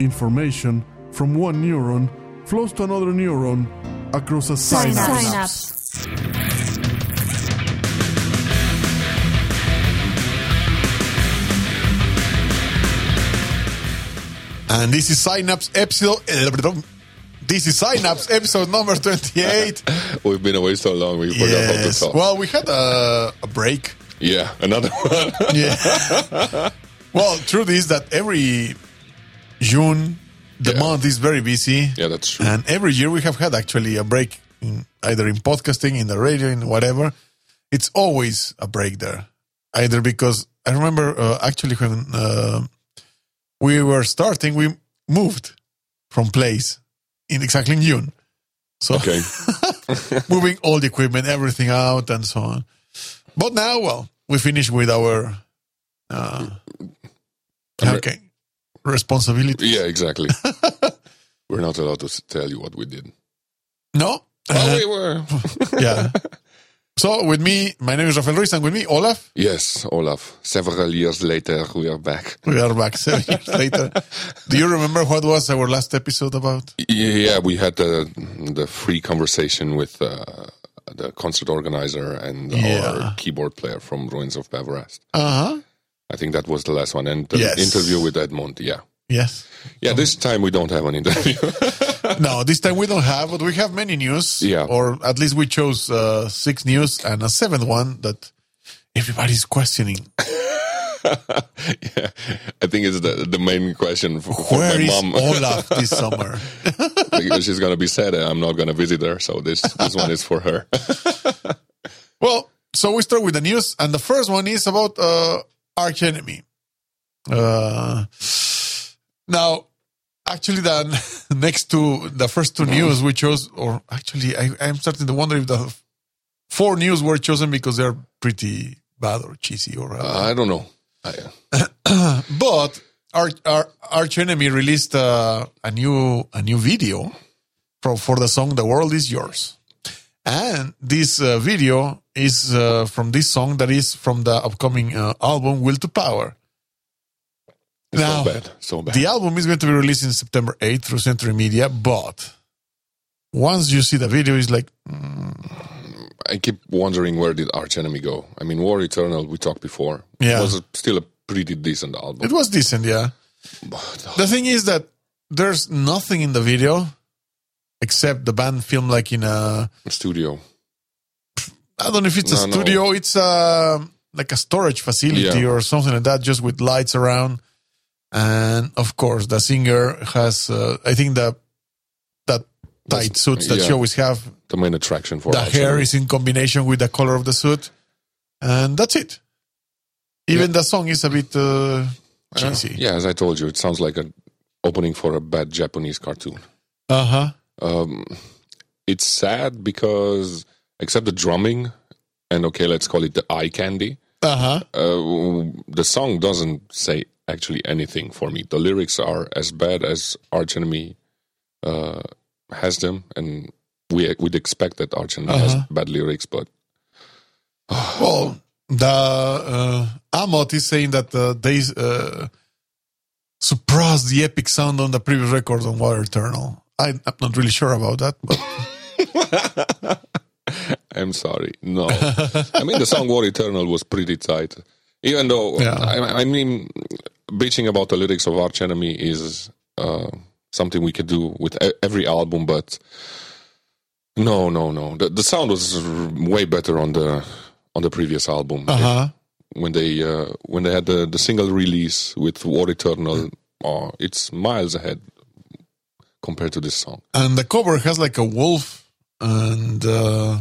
information from one neuron flows to another neuron across a synapse. Synapse. And this is Synapse episode. This is Synapse episode number 28. We've been away so long, we forgot how to yes. talk. Well, we had a, a break. yeah, another one. Yeah. well, truth is that every June, the Yeah. month is very busy. yeah, that's true. And every year we have had actually a break, in, either in podcasting, in the radio, in whatever. It's always a break there. Either because I remember uh, actually when uh, we were starting, we moved from place in exactly in June. So Okay. moving all the equipment, everything out, and so on. But now, well, we finish with our uh, okay responsibility. yeah, exactly. We're not allowed to tell you what we did. No, Oh, Uh, we were. yeah. So with me, my name is Rafael Ruiz, and with me, Olaf. yes, Olaf. Several years later, we are back. We are back several years later. Do you remember what was our last episode about? Yeah, we had the the free conversation with uh, the concert organizer and Yeah. our keyboard player from Ruins of Beverast. Uh huh. I think that was the last one. And the Yes. interview with Edmond. Yeah. Yes. Yeah, this time we don't have an interview. No, this time we don't have, but we have many news. Yeah. Or at least we chose uh, six news and a seventh one that everybody's questioning. yeah, I think it's the the main question for, for Where my is mom. Olaf this summer? she's gonna be sad I'm not gonna visit her. So this this one is for her. Well, so we start with the news, and the first one is about uh, Arch Enemy. Uh, now, actually, the next two, the first two news we chose, or actually, I, I'm starting to wonder if the four news were chosen because they're pretty bad or cheesy or. Uh, I don't know. I, but Arch, Ar- Arch Enemy released uh, a new a new video for for the song "The World Is Yours," and this uh, video is uh, from this song that is from the upcoming uh, album "Will to Power." Now, so bad, so bad. the album is going to be released in September 8th through Century Media, but once you see the video, it's like, I keep wondering where did Arch Enemy go. I mean, War Eternal. We talked before. Yeah. it was still a pretty decent album. it was decent, yeah. But, The thing is that there's nothing in the video except the band filmed like in a studio. I don't know if it's a No, no. studio. It's uh, like a storage facility Yeah. or something like that, just with lights around. And of course, the singer has, uh, I think the that tight suits that she always have. The main attraction for The hair is in combination with the color of the suit, and that's it. Even the song is a bit uh, cheesy. Yeah, as I told you, it sounds like an opening for a bad Japanese cartoon. Uh huh. Um, it's sad because except the drumming and okay, let's call it the eye candy. Uh huh. Uh, the song doesn't say actually anything for me. The lyrics are as bad as Arch Enemy uh, has them, and we would expect that Arch Enemy has Uh-huh. bad lyrics, but Well, the uh, Amott is saying that uh, they uh, surpassed the epic sound on the previous record on War Eternal. I, I'm not really sure about that, but I'm sorry. No. I mean, the song War Eternal was pretty tight. Even though, Yeah. I, I mean, bitching about the lyrics of Arch Enemy is uh, something we could do with every album, but no, no, no. The, the sound was way better on the on the previous album. uh huh. When they uh, when they had the, the single release with War Eternal, oh, it's miles ahead compared to this song. And the cover has like a wolf and uh,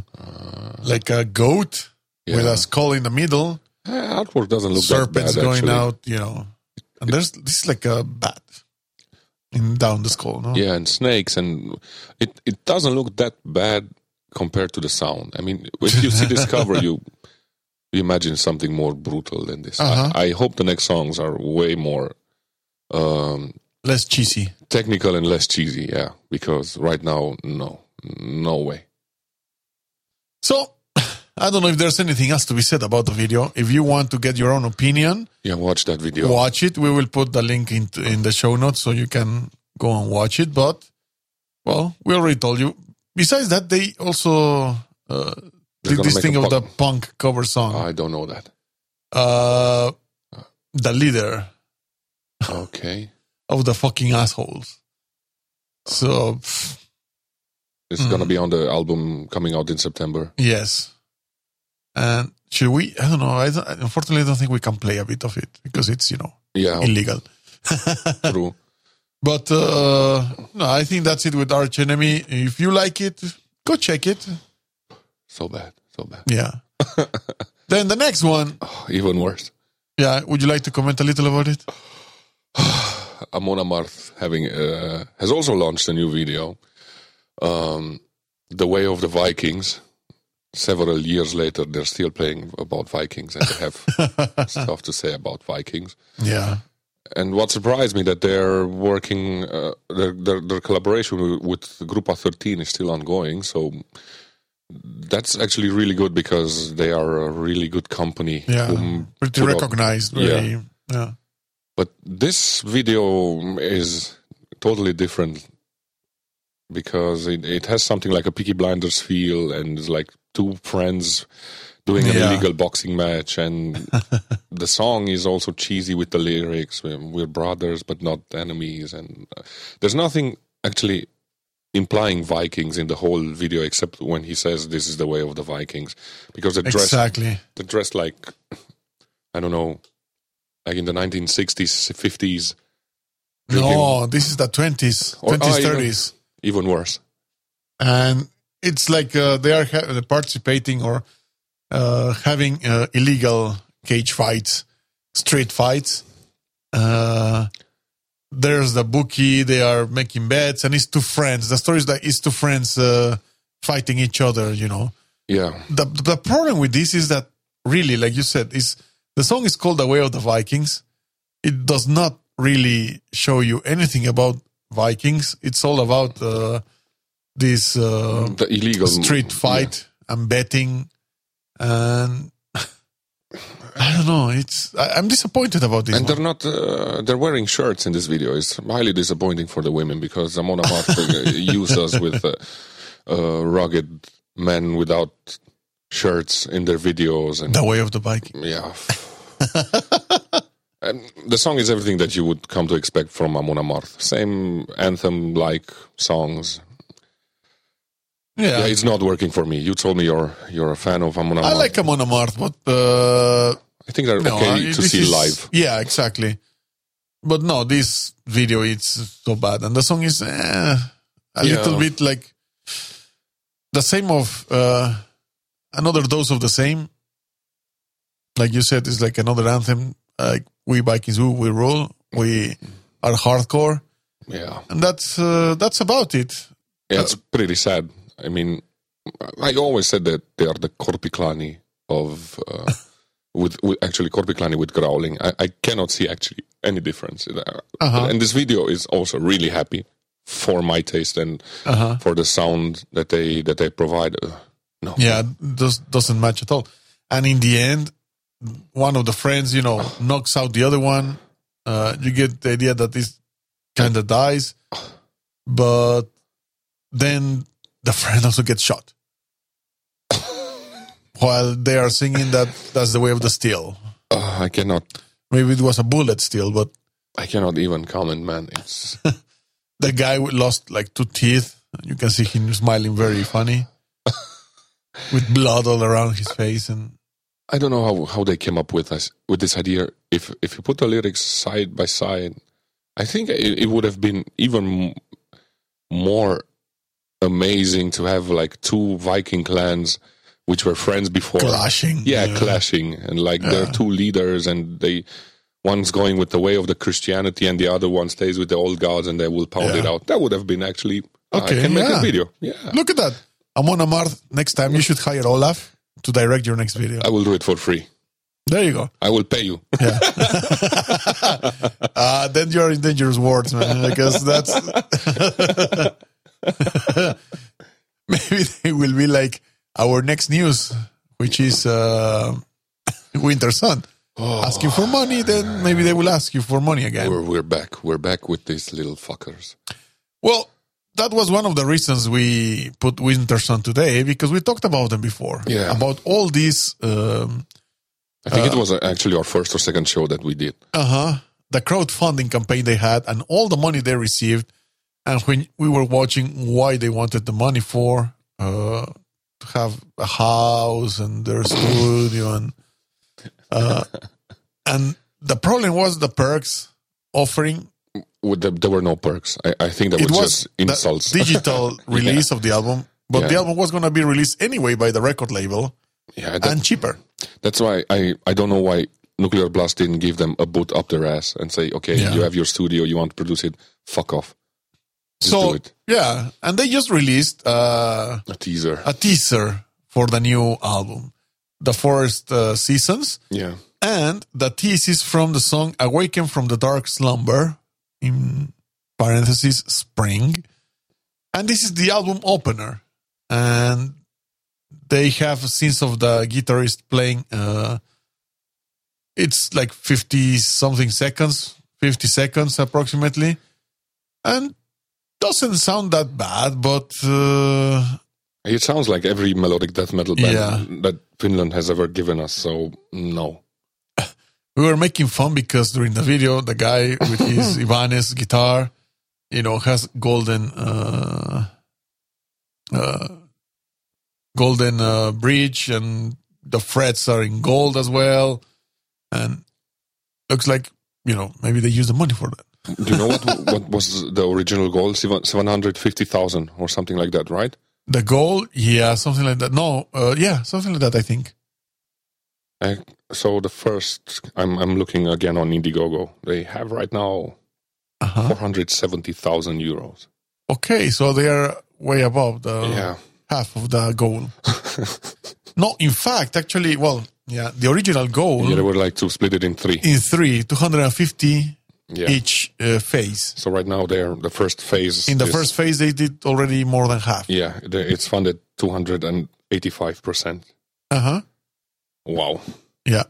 like a goat with a skull in the middle, Eh, artwork doesn't look serpents that bad, going actually. out, you know. And there's this is like a bat in down the skull, no? Yeah, and snakes, and it it doesn't look that bad compared to the sound. I mean, if you see this cover, you you imagine something more brutal than this. Uh-huh. I, I hope the next songs are way more um, Less cheesy. technical and less cheesy. Yeah, because right now, no, no way. So I don't know if there's anything else to be said about the video. If you want to get your own opinion, Yeah, watch that video. watch it. We will put the link in, in the show notes so you can go and watch it. But, well, we already told you. Besides that, they also uh, did this thing of the punk- punk cover song. I don't know that. Uh, the leader Okay. of the fucking assholes. So, pff, It's Mm. gonna be on the album coming out in September. yes. And should we? I don't know. I don't, unfortunately, I don't think we can play a bit of it because it's, you know, Yeah, illegal. true. But uh, no, I think that's it with Arch Enemy. If you like it, go check it. So bad, so bad. Yeah. then the next one. Oh, even worse. Yeah. Would you like to comment a little about it? Amon Amarth having uh, has also launched a new video, um, "The Way of the Vikings." Several years later, they're still playing about Vikings and they have stuff to say about Vikings. Yeah. And what surprised me that they're working, uh, their, their their collaboration with, Grupa 13 is still ongoing. So that's actually really good because they are a really good company. Yeah. Pretty out- recognized. Very, yeah. But this video is totally different because it, it has something like a Peaky Blinders feel and it's like two friends doing an Yeah. illegal boxing match and the song is also cheesy with the lyrics we're, we're brothers but not enemies and uh, there's nothing actually implying vikings in the whole video except when he says this is the way of the vikings because they're dressed Exactly. they're dressed like I don't know, like in the 1960s, 50s, No, this is the 20s, Or- 20s, oh, even- 30s. Even worse. and it's like uh, they are ha- participating or uh, having uh, illegal cage fights, street fights. Uh, there's the bookie. They are making bets, and it's two friends. The story is that it's two friends uh, fighting each other. You know, Yeah, the the problem with this is that really, like you said, is the song is called "The Way of the Vikings." It does not really show you anything about Vikings. It's all about uh, this uh, the illegal street fight and betting, and I don't know. It's I, I'm disappointed about this. And one. they're not. Uh, they're wearing shirts in this video. It's highly disappointing for the women because Amon Amarth uh, used us with uh, uh, rugged men without shirts in their videos, and The Way of the Viking. yeah. the song is everything that you would come to expect from Amon Amarth. Same anthem-like songs. Yeah, Yeah, it's not working for me. You told me you're you're a fan of Amon I Amarth. like Amon Amarth, but uh, I think they're no, okay I- to see is- live. Yeah, exactly. But no, this video it's so bad, and the song is eh, a Yeah. little bit like the same of uh, another dose of the same. Like you said, it's like another anthem. Like we Vikings, who we rule. We are hardcore, Yeah, and that's uh, that's about it. yeah, it's pretty sad. I mean, I always said that they are the Korpiklaani of uh, with, with actually Korpiklaani with growling. I, I cannot see actually any difference. Uh, Uh-huh. And this video is also really happy for my taste and Uh-huh. for the sound that they that they provide. Uh, no, Yeah, does doesn't match at all. And in the end, one of the friends, you know, knocks out the other one. Uh, you get the idea that this kind of dies, but then the friend also gets shot while they are singing that that's the way of the steel. Uh, I cannot. Maybe it was a bullet still, but I cannot even comment, man. It's the guy lost like two teeth. You can see him smiling very funny with blood all around his face and I don't know how, how they came up with this with this idea. If if you put the lyrics side by side, I think it, it would have been even more amazing to have like two Viking clans which were friends before clashing. Yeah, clashing and like they're two leaders and they one's going with the way of the Christianity and the other one stays with the old gods and they will pound Yeah. it out. That would have been actually Okay, I can make yeah. a video. Yeah. Look at that. Amon Amarth, next time you should hire Olaf to direct your next video. I will do it for free. There you go. I will pay you. Uh, then you're in dangerous words, man, because that's maybe they will be like our next news. which is uh, Winter Sun. Asking for money, then maybe they will ask you for money again. We're, we're back. We're back with these little fuckers. Well, that was one of the reasons we put Winter Sun today because we talked about them before. Yeah. About all these, um, I think it was uh, actually our first or second show that we did. uh huh, the crowdfunding campaign they had and all the money they received. And when we were watching why they wanted the money for, uh, to have a house and their studio and, uh, and the problem was the perks offering there were no perks. I, I think that was, was just insults. digital release of the album, but the album was going to be released anyway by the record label yeah, that, and cheaper. that's why I, I don't know why Nuclear Blast didn't give them a boot up their ass and say, okay, Yeah. you have your studio, you want to produce it, fuck off. Just so do it. yeah, and they just released uh, A teaser. a teaser for the new album, the Forest uh, Seasons, yeah. and the tease is from the song "Awaken from the Dark Slumber" in parentheses spring, and this is the album opener, and they have scenes of the guitarist playing. Uh, it's like fifty something seconds, fifty seconds approximately, and doesn't sound that bad, but. Uh, It sounds like every melodic death metal band Yeah. that Finland has ever given us. So no. We were making fun because during the video, the guy with his Ibanez guitar, you know, has golden, uh, uh, golden uh, bridge, and the frets are in gold as well, and looks like you know maybe they use the money for that. Do you know what what was the original goal? Seven hundred fifty thousand or something like that, right? The goal, yeah, something like that. No, uh, yeah, something like that. I think. I, so the first, I'm I'm looking again on Indiegogo. They have right now Uh-huh. four hundred seventy thousand euros. Okay, so they are way above the Yeah, half of the goal. no, in fact, actually, well, yeah, the original goal. yeah. They would like to split it in three. in three, 250 Yeah. each uh, phase. So right now they're the first phase. In the is- first phase, they did already more than half. yeah, it's funded two hundred and eighty-five percent. Uh huh. Wow. Yeah.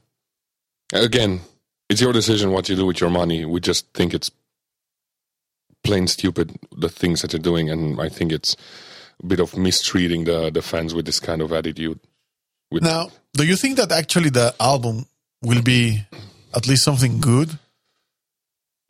Again, it's your decision what you do with your money. We just think it's plain stupid the things that you're doing, and I think it's a bit of mistreating the the fans with this kind of attitude. With Now, do you think that actually the album will be at least something good?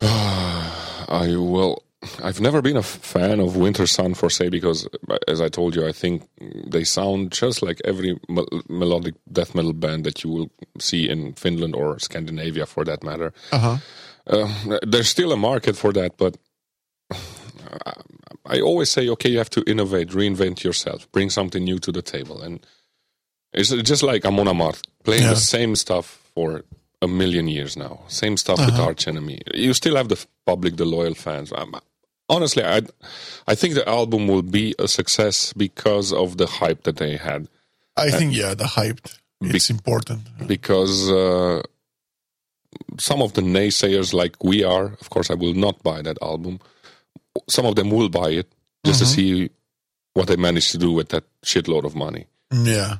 I will. I've never been a fan of Winter Sun for say because, as I told you, I think they sound just like every mel- melodic death metal band that you will see in Finland or Scandinavia, for that matter. Uh huh. Uh, there's still a market for that, but I always say, okay, you have to innovate, reinvent yourself, bring something new to the table, and it's just like Amon Amarth playing Yeah. the same stuff for a million years now, same stuff with Arch Enemy. You still have the public, the loyal fans. Honestly, I, I think the album will be a success because of the hype that they had. I think yeah, the hype it's important. because uh, some of the naysayers, like we are, of course, I will not buy that album. Some of them will buy it just to see what they managed to do with that shitload of money. Yeah.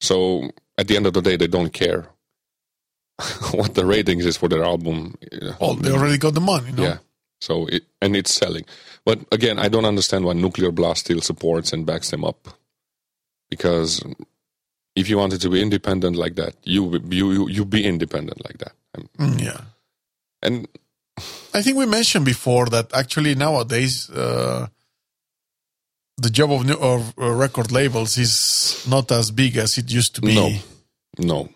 So at the end of the day, they don't care what the ratings is for their album. Well, they already got the money. No? Yeah. So it and it's selling. But again, I don't understand why Nuclear Blast still supports and backs them up. Because if you wanted to be independent like that, you you you, be independent like that. Mm, yeah. And I think we mentioned before that actually nowadays uh, the job of, new, of uh, record labels is not as big as it used to be. no, no,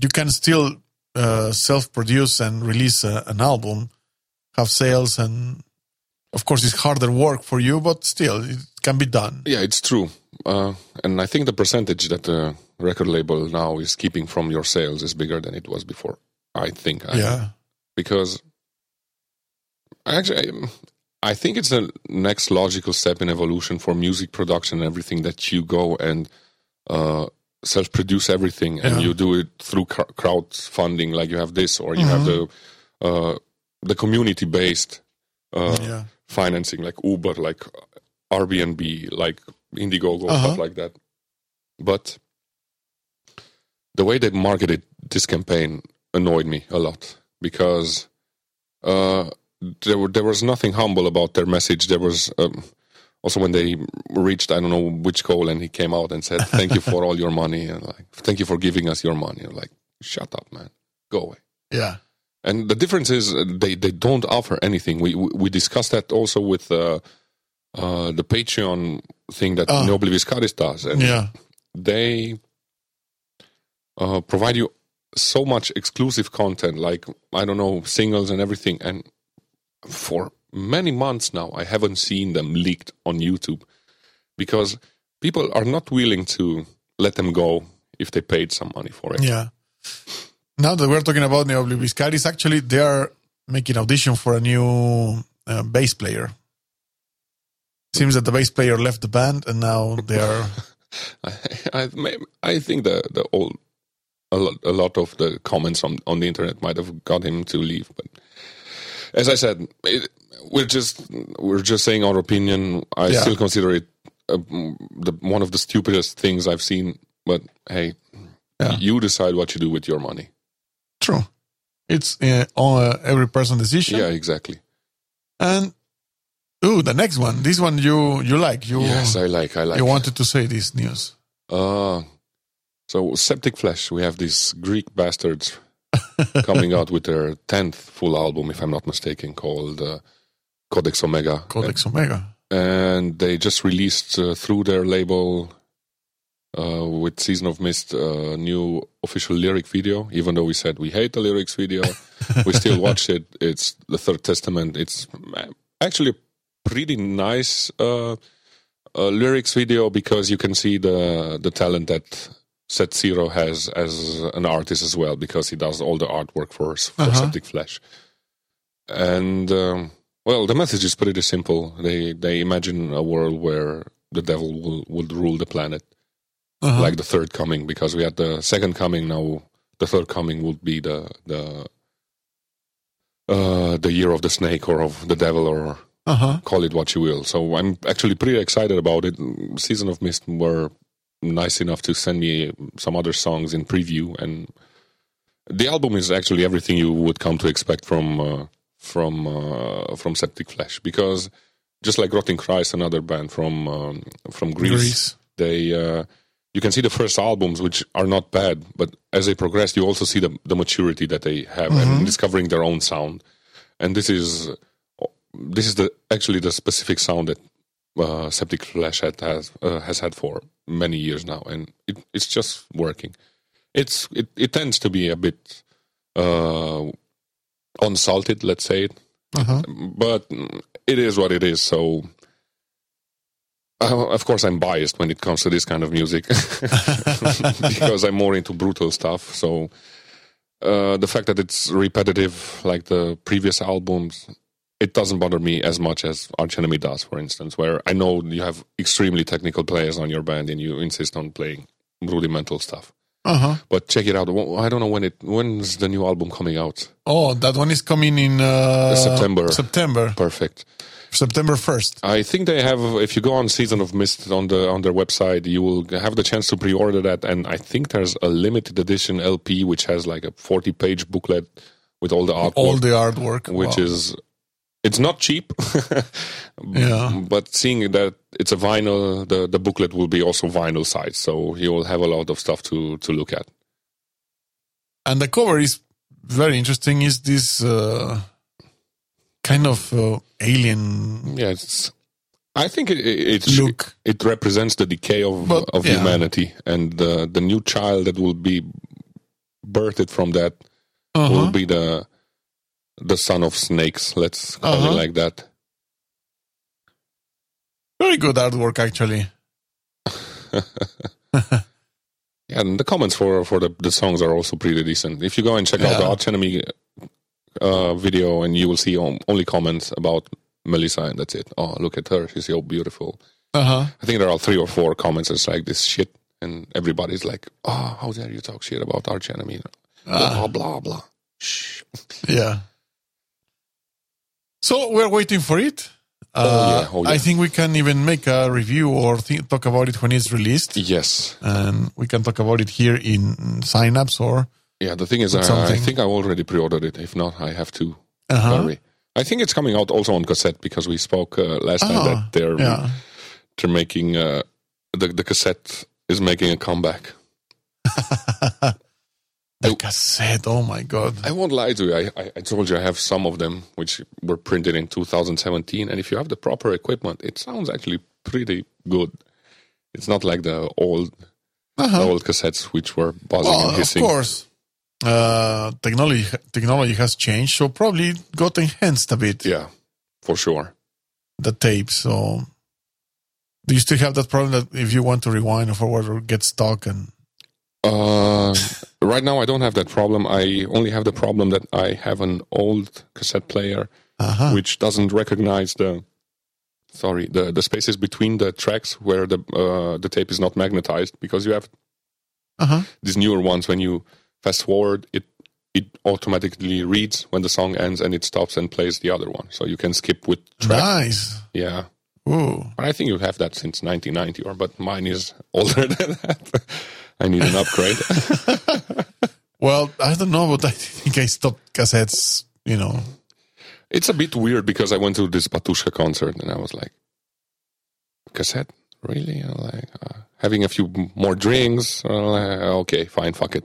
You can still uh, self-produce and release a, an album, have sales, and of course it's harder work for you, but still it can be done. yeah, it's true. Uh, and I think the percentage that the record label now is keeping from your sales is bigger than it was before. I think. I, Yeah. because I actually I- I think it's the next logical step in evolution for music production and everything that you go and uh, self-produce everything and Yeah. you do it through cr- crowdfunding like you have this or you have the uh, the community-based uh, Yeah. financing like Uber, like Airbnb, like Indiegogo, Uh-huh. stuff like that. But the way they marketed this campaign annoyed me a lot because uh, there were, there was nothing humble about their message. There was um, also when they reached I don't know which goal, and he came out and said, "Thank you for all your money," and like, "Thank you for giving us your money." Like, shut up, man, go away. Yeah. And the difference is uh, they, they don't offer anything. We we we discussed that also with uh, uh, the Patreon thing that Oh. Ne Obliviscaris does, and Yeah. they uh, provide you so much exclusive content, like I don't know singles and everything. And for many months now, I haven't seen them leaked on YouTube because people are not willing to let them go if they paid some money for it. Yeah. Now that we're talking about Ne Obliviscaris, actually, they are making audition for a new uh, bass player. Seems that the bass player left the band, and now they are. I I, I think the the old a lot, a lot of the comments on on the internet might have got him to leave, but as I said, it, we're just we're just saying our opinion. I Yeah. still consider it uh, the one of the stupidest things I've seen. But hey, Yeah. you decide what you do with your money. True. It's uh, on uh, every person decision. Yeah, exactly. And ooh, the next one. This one you you like. You Yes, I like. I like. you wanted to say this news. Uh, so Septic Flesh, we have these Greek bastards coming out with their tenth full album, if I'm not mistaken, called uh, Codex Omega. Codex Omega. and they just released uh, through their label uh, with Season of Mist a new official lyric video. Even though we said we hate the lyrics video, we still watched it. It's the Third Testament. It's uh, actually a pretty nice uh, uh, lyrics video because you can see the the talent that Seth Siro has as an artist as well because he does all the artwork for, for Uh-huh. Septic Flesh. And um, well, the message is pretty simple. They they imagine a world where the devil will would rule the planet, Uh-huh. like the third coming. Because we had the second coming, now the third coming would be the the uh, the year of the snake or of the devil or Uh huh. call it what you will. So I'm actually pretty excited about it. Season of Mist were nice enough to send me some other songs in preview, and the album is actually everything you would come to expect from uh, from uh, from Septic Flesh. Because just like Rotting Christ, another band from um, from Greece, Greece. they uh, you can see the first albums which are not bad, but as they progress, you also see the the maturity that they have and discovering their own sound. And this is this is the actually the specific sound that uh, Septic Flesh had, has uh, has had for many years now, and it, it's just working. It's it, it tends to be a bit uh, unsalted, let's say it, Uh-huh. but it is what it is. So, of course, I'm biased when it comes to this kind of music because I'm more into brutal stuff. So, uh, the fact that it's repetitive, like the previous albums, it doesn't bother me as much as Arch Enemy does, for instance, where I know you have extremely technical players on your band and you insist on playing rudimental stuff. Uh huh. But check it out. I don't know when it when's the new album coming out. Oh, that one is coming in uh, September. September. Perfect. September first. I think they have. If you go on Season of Mist on the on their website, you will have the chance to pre-order that. And I think there's a limited edition LP which has like a 40-page booklet with all the artwork, All the artwork, which Wow. is it's not cheap. Yeah. But seeing that it's a vinyl, the the booklet will be also vinyl size, so you will have a lot of stuff to to look at. and the cover is very interesting. Is this uh, kind of uh, alien Yes. I think it it, it, it represents the decay of But, of yeah. humanity and the the new child that will be birthed from that will Uh-huh. be the the son of snakes. Let's call Uh-huh. it like that. Very good artwork, actually. Yeah, and the comments for for the, the songs are also pretty decent. If you go and check out the Yeah. Arch Enemy uh, video, and you will see only comments about Melissa, and that's it. Oh, look at her; she's so beautiful. Uh huh. I think there are three or four comments that's like this shit, and everybody's like, "Oh, how dare you talk shit about Arch Enemy?" Blah blah blah. Shh. Yeah. So we're waiting for it. Uh, Oh, yeah. Oh, I think we can even make a review or th- talk about it when it's released, Yes. and we can talk about it here in Synapse or. Yeah, the thing is, I, I think I already pre-ordered it. If not, I have to Uh-huh. hurry. I think it's coming out also on cassette because we spoke uh, last time that they're yeah. they're making uh, the the cassette is making a comeback. The cassette. Oh my god. I won't lie to you. I, I, I told you I have some of them which were printed in 2017, and if you have the proper equipment, it sounds actually pretty good. It's not like the old Uh-huh. the old cassettes which were buzzing Well, and hissing. of course, uh, technology technology has changed, so probably got enhanced a bit Yeah, for sure. the tape. So, do you still have that problem that if you want to rewind or forward or get stuck and Uh, right now, I don't have that problem. I only have the problem that I have an old cassette player uh-huh. which doesn't recognize the sorry the the spaces between the tracks where the uh, the tape is not magnetized because you have Uh-huh. these newer ones when you fast forward it it automatically reads when the song ends and it stops and plays the other one. So you can skip with track. Nice. yeah. Ooh. but i think you have that since 1990 or but mine is older than that. I need an upgrade. Well, I don't know, but I think I stopped cassettes. You know, it's a bit weird because i went to this batushka concert and i was like cassette? Really? Like uh, having a few more drinks? Uh, okay fine fuck it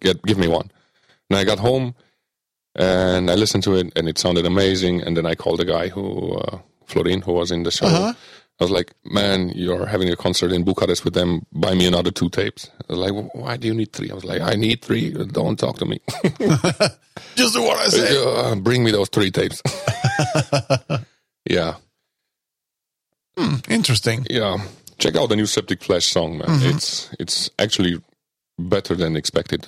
get give me one. And i got home and i listened to it and it sounded amazing. And then i called the guy who uh, florin who was in the show. Uh-huh. i was like man you're having a concert in bucharest with them. Buy me another two tapes. I was like why do you need three? I was like i need three. Don't talk to me. Just do what I say. uh, bring me those three tapes. Yeah. Hmm, interesting. yeah. Check out the new Septic Flesh song man. It's it's actually better than expected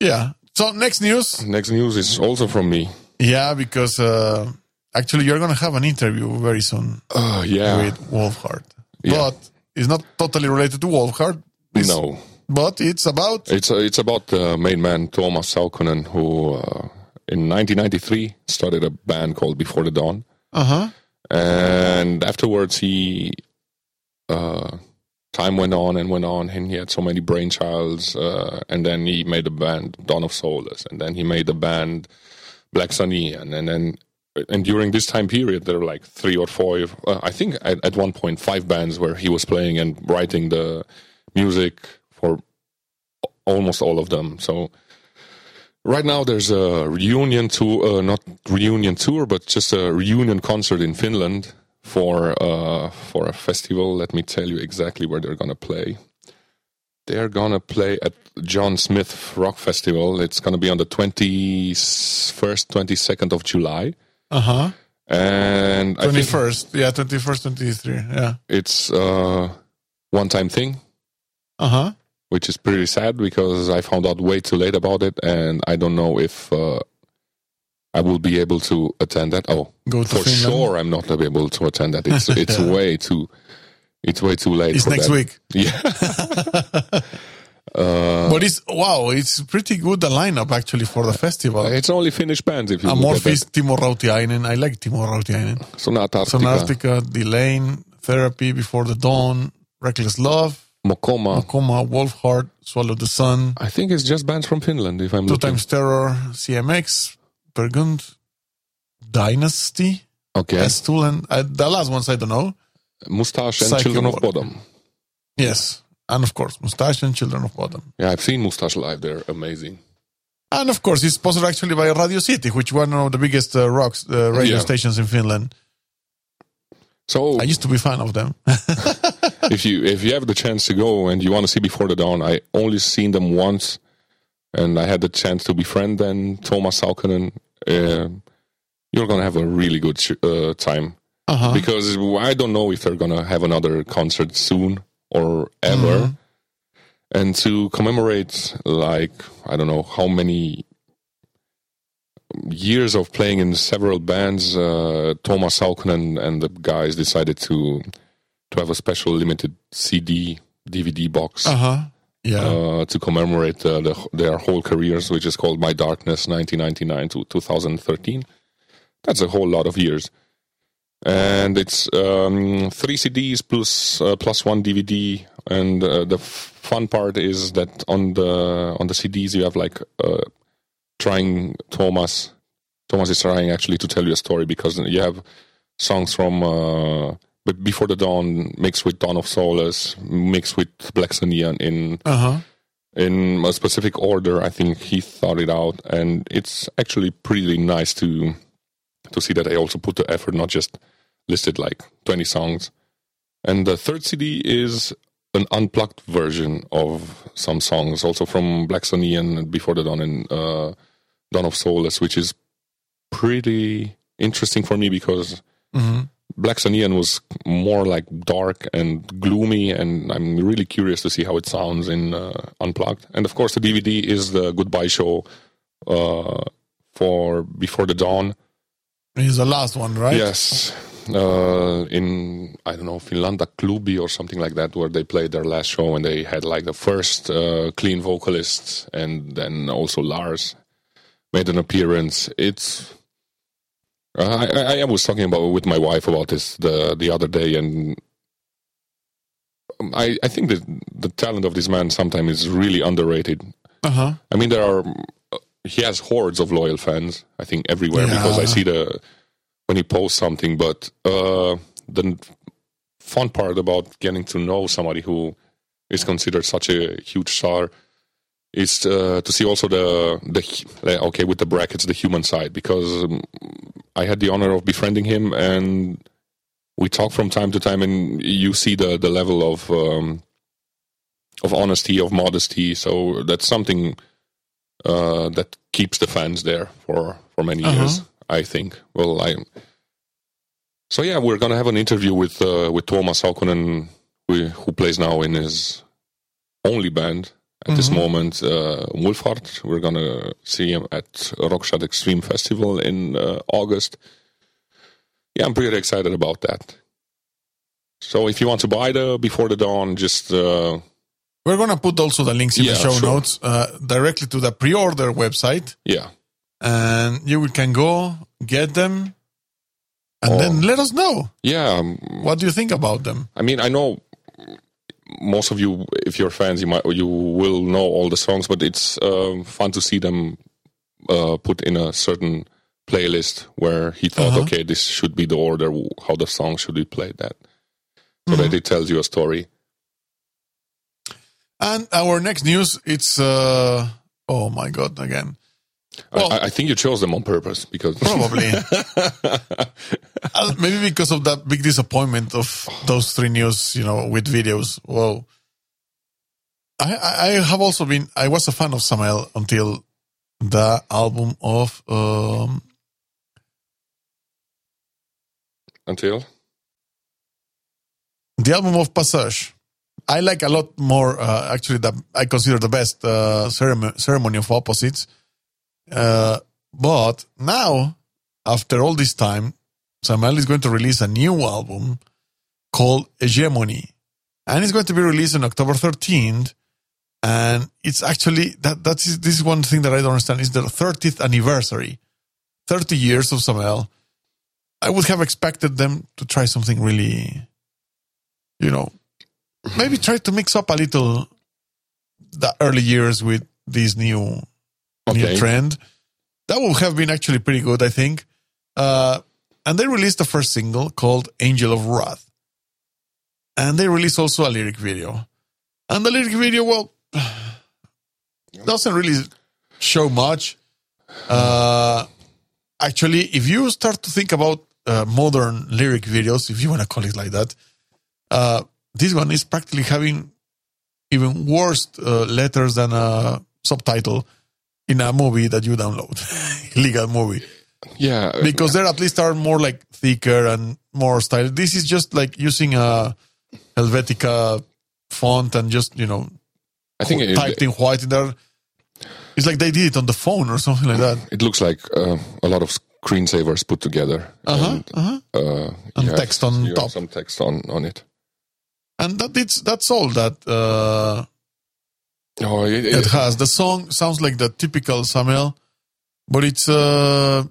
Yeah. So next news. next news is also from me Yeah, because uh, actually you're gonna have an interview very soon uh, yeah with Wolfheart, Yeah. but it's not totally related to Wolfheart. It's, no but it's about it's uh, it's about the main man thomas saukkonen who uh, in 1993 started a band called before the dawn uh huh. and afterwards he uh time went on and went on and he had so many brainchilds uh, and then he made a band dawn of solace and then he made the band black sun aeon and, and then and during this time period there were like three or four uh, i think at, at one point five bands where he was playing and writing the music for almost all of them. So Right now, there's a reunion tour, uh, not reunion tour, but just a reunion concert in Finland for uh, for a festival. Let me tell you exactly where they're gonna play. They're gonna play at John Smith Rock Festival. It's gonna be on the twenty first, twenty second of July, Uh huh. and I Twenty first. Yeah, twenty first, twenty three. Yeah. it's a one time thing. Uh huh. which is pretty sad because I found out way too late about it, and I don't know if uh, I will be able to attend that. Oh, Go to for Finland. sure, I'm not able to attend that. It's it's way too it's way too late. It's for next that. week. Yeah, uh, but it's wow, it's pretty good the lineup actually for the festival. it's only Finnish bands if you Amorphis, Timo Rautiainen. I like Timo Rautiainen. Sonata Sonartica, Delane, Therapy, Before the Dawn, Reckless Love, Mokoma. Coma, Wolfheart, Swallow the Sun, I think it's just bands from Finland. If I'm Two looking. Times Terror, CMX, Peer Günt, Dynasty, okay, S-Tool, and uh, the last ones I don't know. Mustasch and Children of. Bodom. Yes. And of course, Mustasch and Children of Bodom. Yeah, I've seen Mustasch live. They're amazing. And of course, it's sponsored actually by Radio City, which one of the biggest uh, rocks uh, radio Yeah. stations in Finland. So I used to be a fan of them. if you if you have the chance to go and you want to see Before the Dawn, I only seen them once, and I had the chance to befriend them, Thomas Saukkonen. Uh, you're gonna have a really good sh- uh, time uh-huh. because I don't know if they're gonna have another concert soon or ever. Mhm. And to commemorate, like I don't know how many years of playing in several bands, uh, Thomas Saukkonen and the guys decided to to have a special limited CD DVD box Uh-huh. Yeah. uh, to commemorate the, their whole careers, which is called My Darkness, 1999 to 2013. That's a whole lot of years. and it's um, three CDs plus uh, plus one DVD. And uh, the f- fun part is that on the on the CDs you have like uh, trying Thomas. Thomas is trying actually to tell you a story because you have songs from uh, but before the dawn mixed with Dawn of Solace, mixed with Black Sun Aeon in Uh-huh. in a specific order. I think he thought it out, and it's actually pretty nice to to see that they also put the effort, not just listed like twenty songs. And the third CD is an unplugged version of some songs, also from Black Sun Aeon Before the Dawn and uh, Dawn of Solace, which is pretty interesting for me because Mhm. Black Neon was more like dark and gloomy, and I'm really curious to see how it sounds in uh, Unplugged. And of course, the DVD is the goodbye show uh, for Before the Dawn. He's the last one, right? Yes, uh, in I don't know Finlandia Klubi or something like that, where they played their last show, and they had like the first uh, clean vocalist, and then also Lars made an appearance. It's uh, I, I, I was talking about with my wife about this the the other day, and I I think that the talent of this man sometimes is really underrated. Uh-huh. I mean, there are he has hordes of loyal fans. I think everywhere because I see the when he posts something. But uh, the fun part about getting to know somebody who is considered such a huge star is uh, to see also the the okay with the brackets the human side because um, I had the honor of befriending him and we talk from time to time and you see the the level of um, of honesty of modesty. So that's something uh, that keeps the fans there for for many Uh-huh. years I think. Well I so yeah we're gonna have an interview with uh, with Thomas Saukkonen who, who plays now in his only band at this Mhm. moment uh, Wolfheart we're gonna see him at Rockstadt Extreme Festival in uh, August yeah, I'm pretty excited about that. So if you want to buy the Before the Dawn, just uh, We're gonna put also the links in Yeah, the show sure. notes uh, directly to the pre-order website, yeah, and you can go get them, and Oh. then let us know yeah. um, what do you think about them. I mean, I know most of you, if you're fans, you might you will know all the songs, but it's um fun to see them uh, put in a certain playlist where he thought, Uh-huh. okay, this should be the order how the song should be played. That so that it tells you a story. And our next news, it's uh, oh my god, again, Well- I, I think you chose them on purpose because probably Uh, maybe because of that big disappointment of those three news, you know, with videos. Well, I I I have also been I was a fan of Samael until the album of um until the album of Passage. I like a lot more. Uh, actually, that I consider the best uh, ceremony, ceremony of opposites. Uh, but now, after all this time, Samael is going to release a new album called Hegemony, and it's going to be released on October 13th. And it's actually that that's this is one thing that I don't understand is the 30th anniversary, 30 years of Samael. I would have expected them to try something really, you know, maybe try to mix up a little the early years with this new new trend. That would have been actually pretty good, I think. Uh, and they released the first single called "Angel of Wrath," and they released also a lyric video. And the lyric video, well, doesn't really show much. Uh, actually, if you start to think about uh, modern lyric videos, if you want to call it like that, uh, this one is practically having even worse uh, letters than a subtitle in a movie that you download, illegal movie, yeah, because there at least are more like thicker and more style. This is just like using a Helvetica font and just you know I think it, typed in white in there. It's like they did it on the phone or something like that. it looks like uh, a lot of screensavers put together. Uh-huh, and, uh-huh. uh, And have- text on top. Some text on on it. And that it's that's all that uh, Oh, it, it it, has. The song sounds like the typical Samael, but it's uh,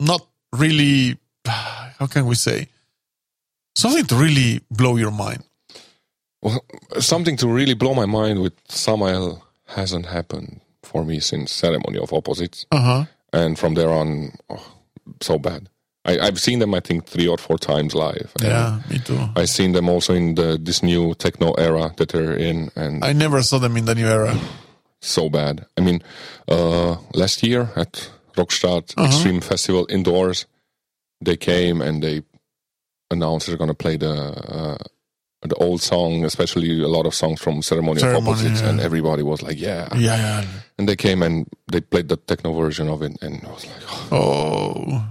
not really. how can we say something to really blow your mind. Well, something to really blow my mind with Samael hasn't happened for me since Ceremony of Opposites. Uh huh. And from there on, oh, so bad. I, I've seen them, I think, three or four times live. Yeah, me too. I've seen them also in the, this new techno era that they're in, and I never saw them in the new era. so bad. I mean, uh, last year at Rockstadt Extreme Festival indoors, they came and they announced they're going to play the uh, the old song, especially a lot of songs from Ceremony, Ceremony, of Opposites, yeah. and everybody was like, "Yeah!" Yeah, yeah. And they came and they played the techno version of it, and I was like, oh.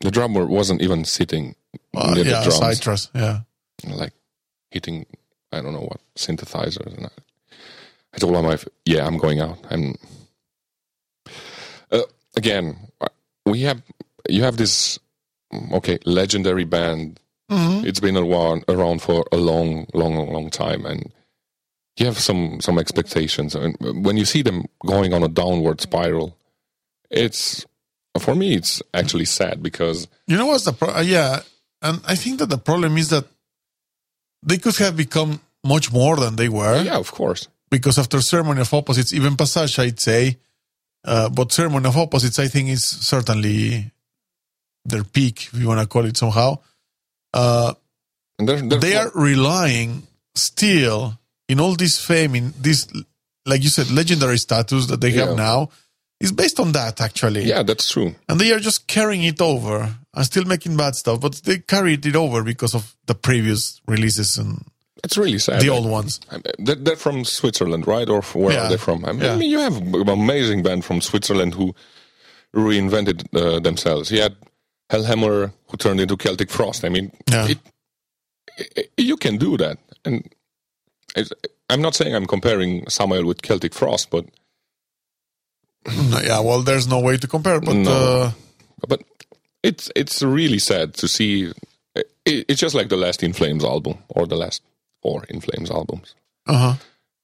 The drummer wasn't even sitting uh, near yeah, the drums, citrus. Yeah. like hitting, I don't know what synthesizers. And I, I told my wife, "Yeah, I'm going out." And uh, again, we have you have this okay legendary band. Mm-hmm. It's been around around for a long, long, long time, and you have some some expectations. And when you see them going on a downward spiral, it's for me it's actually sad because You know what's the pro- uh, yeah, and I think that the problem is that they could have become much more than they were yeah, of course, because after Ceremony of Opposites, even Passage, I'd say, uh, but Ceremony of Opposites, I think, is certainly their peak, if you want to call it somehow. Uh, and they're, they're they are relying still in all this fame, in this, like you said, legendary status that they Yeah. have now, is based on that actually. yeah, that's true. And they are just carrying it over and still making bad stuff, but they carried it over because of the previous releases and It's really sad. the old ones. They're, from Switzerland, right? Or where Yeah. are they from? I mean, Yeah. I mean, you have an amazing band from Switzerland who reinvented uh, themselves. You had Hellhammer who turned into Celtic Frost. I mean, Yeah. it, it, you can do that. And it's, I'm not saying I'm comparing Samael with Celtic Frost, but yeah, well, there's no way to compare, but No. uh, but it's it's really sad to see. It, it's just like the last In Flames album or the last four In Flames albums. uh-huh.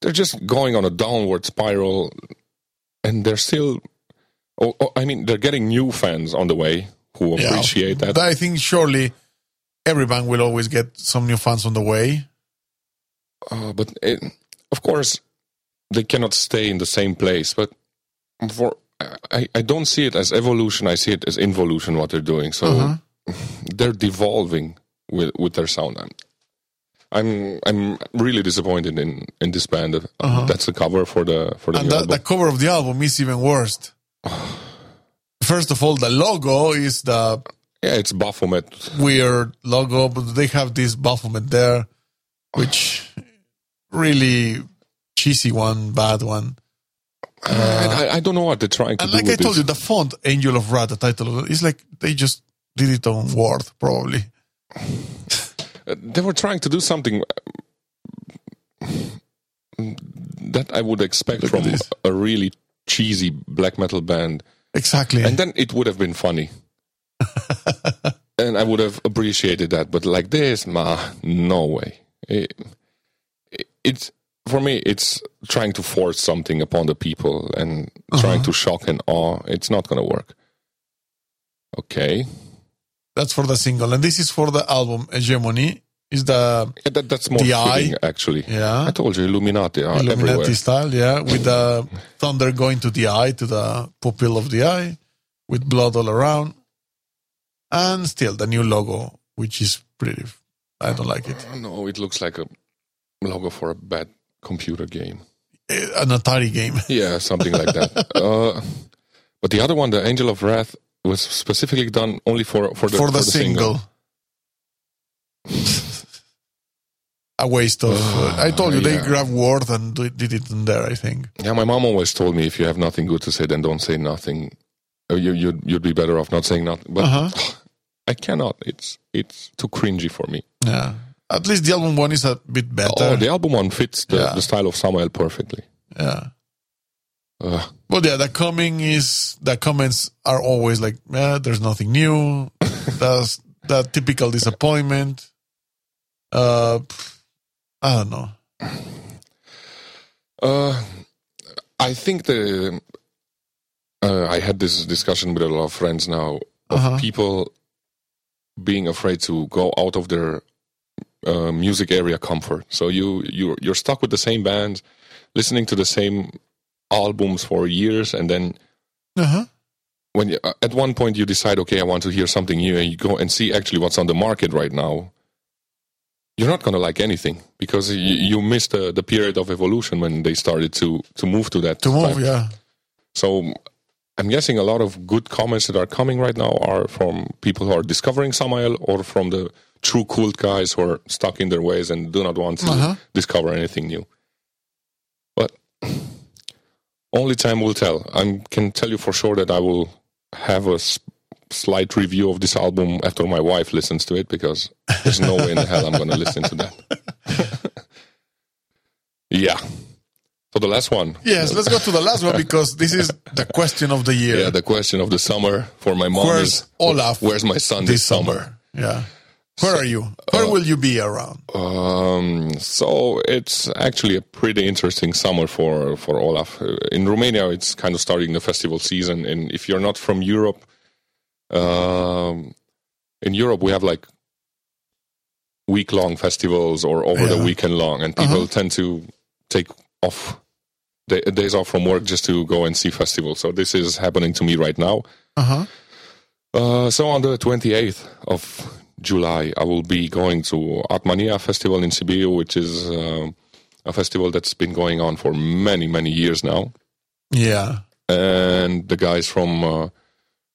they're just going on a downward spiral and they're still oh, oh, i mean they're getting new fans on the way who Yeah. appreciate that I think surely every band will always get some new fans on the way. uh, but it, of course they cannot stay in the same place but for I, I don't see it as evolution i see it as involution what they're doing so Uh-huh. they're devolving with with their sound I'm, I'm I'm really disappointed in, in this band. That's the cover for the for the Uh-huh. And album. the cover of the album is even worse. First of all, the logo is the yeah, it's Baphomet. weird logo, but they have this Baphomet there, which really cheesy one, bad one. I, I, I don't know what they're trying to And do like I told this. you, the font Angel of Wrath, the title of it, is like they just did it on Word, probably. Uh, they were trying to do something uh, that I would expect Look from a really cheesy black metal band, Exactly. and then it would have been funny, and I would have appreciated that. But like this, ma, no way. It, it- it's for me. It's trying to force something upon the people and trying Uh-huh. to shock and awe. It's not going to work. Okay, That's for the single. And this is for the album Hegemony. Is the Yeah, that, that's more The eye? actually. Yeah. I told you, Illuminati are Illuminati everywhere. style, yeah, with the thunder going to the eye, to the pupil of the eye, with blood all around, and still the new logo, which is pretty. I don't like it. No, it looks like a logo for a bad computer game. Eh, An Atari game. Yeah, something like that. Uh, but the other one, the Angel of Wrath, was specifically done only for for the, for the, single. A waste of. uh, I told you they yeah. grabbed Word and did it in there. I think. Yeah, my mom always told me if you have nothing good to say, then don't say nothing. Uh, You you'd, you'd be better off not saying nothing. But Uh-huh. I cannot. It's it's too cringy for me. Yeah. At least the album one is a bit better. Oh, the album one fits the, Yeah. the style of Samael perfectly. yeah. Uh, But yeah, the coming is the comments are always like, eh, there's nothing new. That's that typical disappointment. Uh, I don't know. Uh, I think the uh, I had this discussion with a lot of friends now of Uh-huh. people being afraid to go out of their uh, music area comfort. So you you you're stuck with the same bands, listening to the same albums for years, and then Uh huh. when you, uh, at one point you decide, okay, I want to hear something new, and you go and see actually what's on the market right now. You're not going to like anything because you, you missed the, the period of evolution when they started to to move to that To move, type. yeah. So I'm guessing a lot of good comments that are coming right now are from people who are discovering Samael or from the true cult guys who are stuck in their ways and do not want to Uh-huh. discover anything new. But only time will tell. I can tell you for sure that I will have a s- slight review of this album after my wife listens to it because there's no way in the hell I'm going to listen to that. yeah. So the last one. Yes, let's go to the last one because this is the question of the year. Yeah, the question of the summer for my mom Where's is Olaf Where's my son this, this summer. Yeah. Where are you? uh, Where will you be around? Um, so it's actually a pretty interesting summer for for Olaf. Uh, In Romania, it's kind of starting the festival season, and if you're not from Europe, um, in Europe we have like week long festivals or over the weekend long, and people tend to take off day, days off from work just to go and see festivals. So this is happening to me right now. Uh huh. Uh, so on the 28th of July, I will be going to Artmania Festival in Sibiu, which is uh, a festival that's been going on for many, many years now. Yeah. And the guys from uh,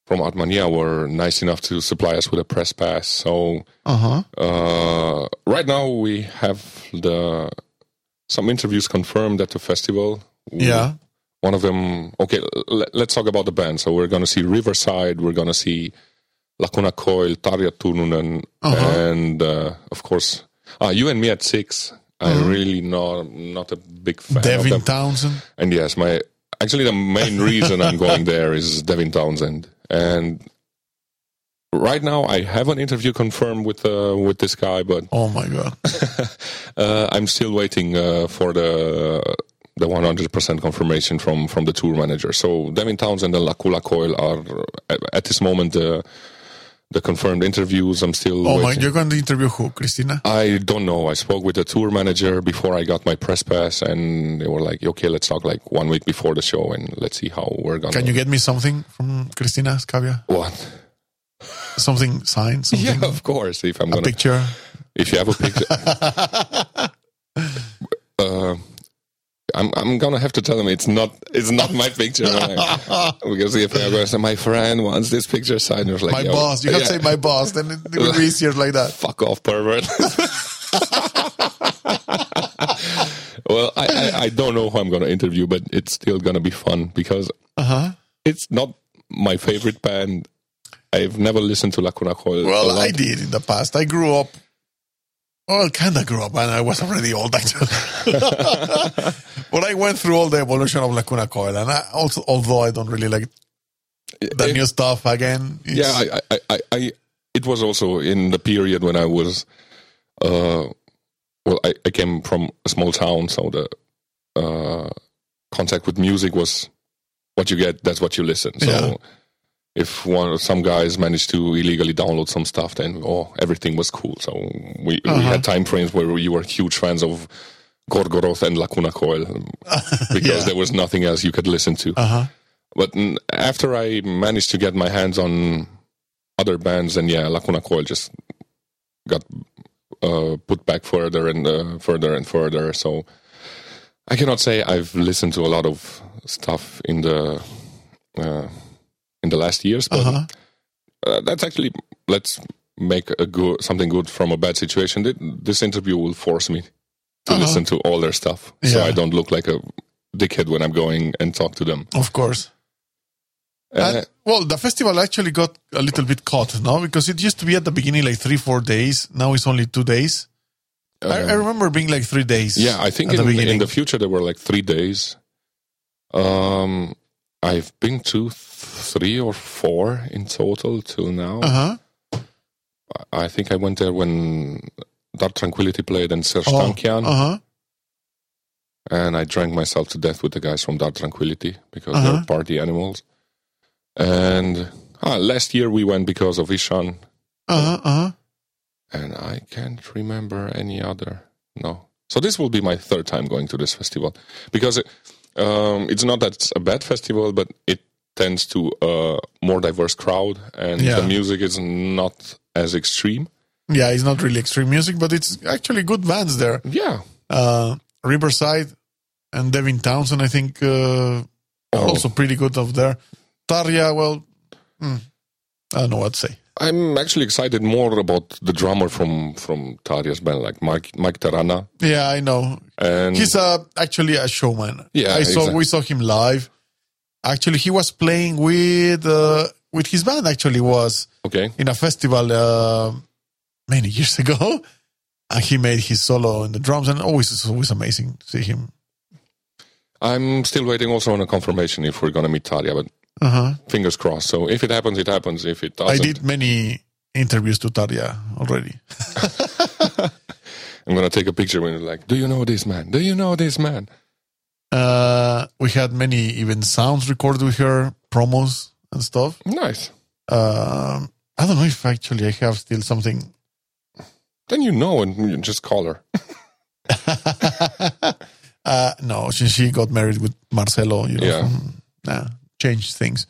from Artmania were nice enough to supply us with a press pass. So Uh huh. uh, right now we have the some interviews confirmed at the festival. Yeah. one of them okay l- let's talk about the band so we're going to see riverside we're going to see lacuna coil tarja turunen Uh-huh. and uh, of course uh, you and me at six i'm really not not a big fan of Uh-huh. Devin Townsend. and yes my actually the main reason i'm going there is devin townsend and right now i have an interview confirmed with uh, with this guy but Oh my God. uh, I'm still waiting uh, for the the 100% confirmation from from the tour manager. So Devin Townsend and Lacuna Coil are uh, at this moment the confirmed interviews. I'm still Oh my, you're going to interview who? Christina? I don't know. I spoke with the tour manager before I got my press pass, and they were like, "Okay, let's talk like one week before the show, and let's see how we're gonna." Can you get me something from Cristina Scabbia? what? Something signed? Something? Yeah, of course. If I'm A gonna, picture? if you have a picture, uh, I'm I'm gonna have to tell him it's not it's not my picture because if I'm gonna say my friend wants this picture signed, it's like My yo, boss. You can yeah, say my boss, then it, it will be easier like that. fuck off, pervert. well, I, I I don't know who I'm gonna interview, but it's still gonna be fun because Uh huh. it's not my favorite band. I've never listened to Lacuna Coil. Well. I did in the past. I grew up. Well, kind of grew up, and I was already old actually. but I went through all the evolution of Lacuna Coil, and I also, although I don't really like the It- new stuff again, yeah I, I, I, I it was also in the period when i was uh well i, I came from a small town so the uh contact with music was what you get that's what you listen so Yeah. If one some guys managed to illegally download some stuff then oh everything was cool so we, we Uh-huh. had time frames where you were huge fans of gorgoroth and lacuna coil because Yeah. there was nothing else you could listen to uh-huh. but after I managed to get my hands on other bands, and yeah, Lacuna Coil just got uh, put back further and uh, further and further. So I cannot say I've listened to a lot of stuff in the uh, in the last years, but Uh-huh. uh, that's actually let's make a good something good from a bad situation. This interview will force me to Uh-huh. listen to all their stuff, so I don't look like a dickhead when I'm going and talk to them. Of course. Uh, well, the festival actually got a little bit caught now because it used to be at the beginning like three, four days. Now it's only two days. I, I remember being like three days. Yeah, I think in, the in the future there were like three days. Um, I've been to th- three or four in total till now. Uh huh. I think I went there when Dark Tranquillity played and Serj Oh, Tankian, uh huh. and I drank myself to death with the guys from Dark Tranquillity because Uh-huh. they're party animals. And ah, last year we went because of Ihsahn. Uh huh. Uh huh. and I can't remember any other. No. So this will be my third time going to this festival because it, um, it's not that it's a bad festival, but it tends to a more diverse crowd, and Yeah. the music is not as extreme. Yeah, it's not really extreme music, but it's actually good bands there. Yeah. Uh, Riverside and Devin Townsend, I think, uh, Oh. also pretty good over there. Tarja, well, hmm, I don't know what to say. I'm actually excited more about the drummer from from Tarja's band, like Mike Mike Terrana, Yeah, I know. and He's uh, actually a showman. Yeah, I saw exact- we saw him live. Actually, he was playing with uh, with his band. Actually, was okay, in a festival uh, many years ago, and he made his solo in the drums. And always it's always amazing to see him. I'm still waiting also on a confirmation if we're gonna meet Tarja, but Uh huh. fingers crossed. So if it happens, it happens. If it doesn't, I did many interviews to Tarja already. I'm gonna take a picture when you're like, "Do you know this man? Do you know this man?" Uh, we had many even sounds recorded with her, promos and stuff. Nice. Um, I don't know if actually I have still something. Then you know, and you just call her. uh, no, since she got married with Marcelo, you know, Yeah. from- nah, changed things.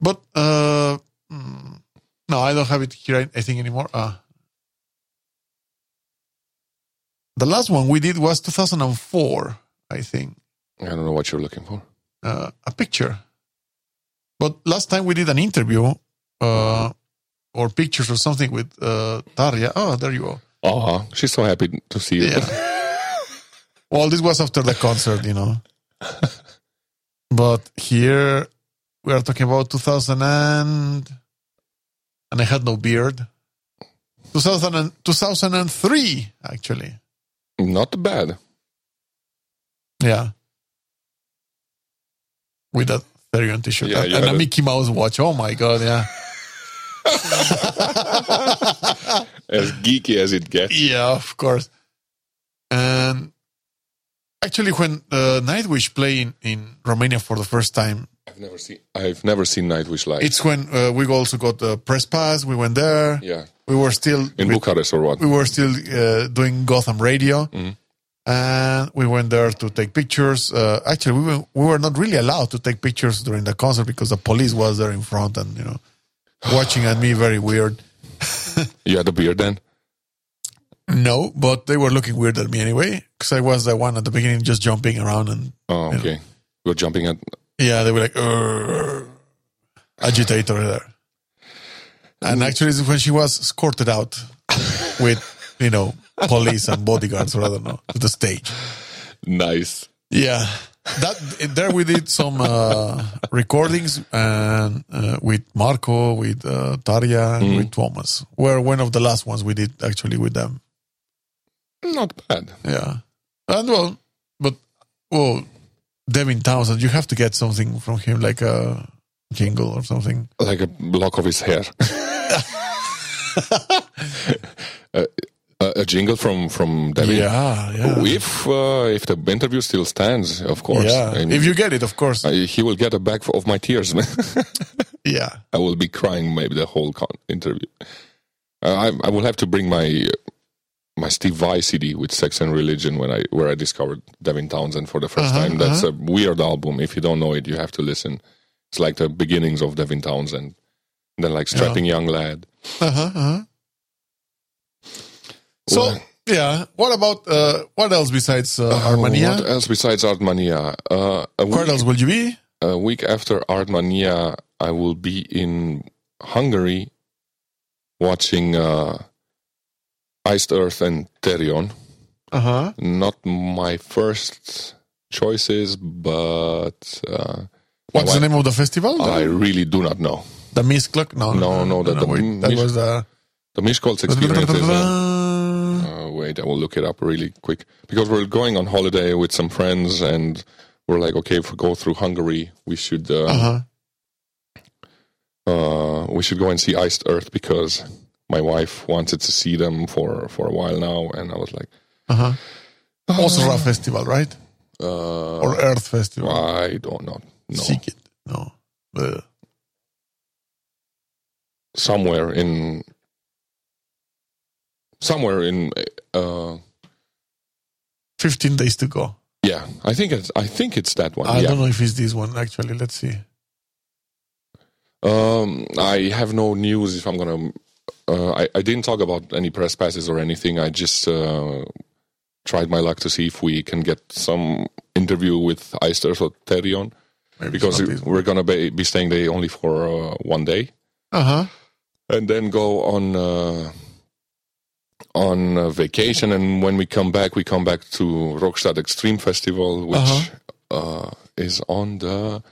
But uh, mm, no, I don't have it here. I think anymore. Uh, the last one we did was 2004, I think. I don't know what you're looking for. uh, a picture. But last time we did an interview uh, or pictures or something with uh, Tarja. Oh, there you go. Oh, she's so happy to see you. Yeah. well, this was after the concert, you know. but here we are talking about 2000 and and I had no beard. 2000 and, 2003 actually. Not bad. Yeah. With that Therion t-shirt Yeah, and, and a- Mickey Mouse watch. Oh my god, yeah. As geeky as it gets. Yeah, of course. And actually, when uh, Nightwish play in, in Romania for the first time, I've never seen. I've never seen Nightwish live. it's when uh, we also got the press pass. We went there. yeah, We were still in Bucharest or what? we were still uh, doing Gotham Radio, Mhm. and we went there to take pictures. Uh, actually, we were, we were not really allowed to take pictures during the concert because the police was there in front and you know watching at me very weird. You had a beard then. No, but they were looking weird at me anyway because I was the one at the beginning just jumping around and Oh, okay. You're jumping at. yeah, they were like "Urgh." agitator there. And actually, it's when she was escorted out with you know police and bodyguards or I don't know to the stage. Nice. Yeah, that there we did some uh, recordings and uh, with Marco, with uh, Tarja, and with Thomas. Were one of the last ones we did actually with them. Not bad. Yeah, and well, but well, Devin Townsend, you have to get something from him, like a jingle or something. Like a lock of his hair. a, a, jingle from from Debbie. Yeah, yeah, If uh, if the interview still stands, of course. yeah. I mean, if you get it, of course. I- he will get a bag of my tears. man. yeah, I will be crying maybe the whole con- interview. Uh, I, I will have to bring my my Steve Vai CD with Sex and Religion when I where I discovered Devin Townsend for the 1st Uh-huh, time. That's a weird album. If you don't know it, you have to listen. It's like the beginnings of Devin Townsend. And then like strapping young lad. uh huh, uh huh. So Well- yeah, what about uh, what else besides uh, What Armenia? else besides Artmania? Uh, a Where else will you be? a week after Artmania, I will be in Hungary watching uh, Iced Earth and Therion. Uh huh. not my first choices, but uh, What's the name of the festival? I really do not know. the Misklok? No, No, no, the- the wait, that Mis- was the. The Miskolc experience is. Uh, uh, wait, I will look it up really quick because we're going on holiday with some friends, and we're like, okay, if we go through Hungary, we should uh, Uh-huh. uh, we should go and see Iced Earth because my wife wanted to see them for for a while now, and I was like, Uh-huh. Osra Festival, right? uh, Or Earth Festival? I don't know. No, Seek it. No. Uh, somewhere in somewhere in uh, 15 days to go. yeah. I think it's I think it's that one. I yeah. don't know if it's this one, actually. Let's see. Um, I have no news if I'm gonna. Uh, I I didn't talk about any press passes or anything. I just uh, tried my luck to see if we can get some interview with Iced Earth or Therion Maybe because it's not this one. we're gonna be, be staying there only for uh, one day Uh-huh. and then go on uh, on uh, vacation. And when we come back, we come back to Rockstadt Extreme Festival, which Uh-huh. uh, is on the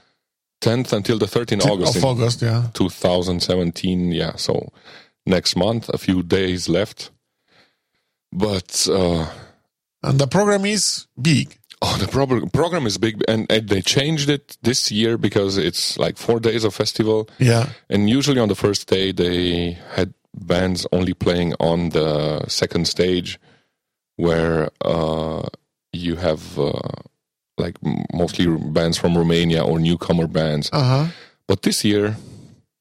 10th until the 13th August. Of August, yeah. 2017. Yeah, so next month, a few days left. But uh, And the program is big. oh, the pro- program is big, and, and they changed it this year because it's like four days of festival. Yeah. And usually on the first day, they had bands only playing on the second stage, where uh, you have uh, like mostly bands from Romania or newcomer bands. Uh-huh. But this year,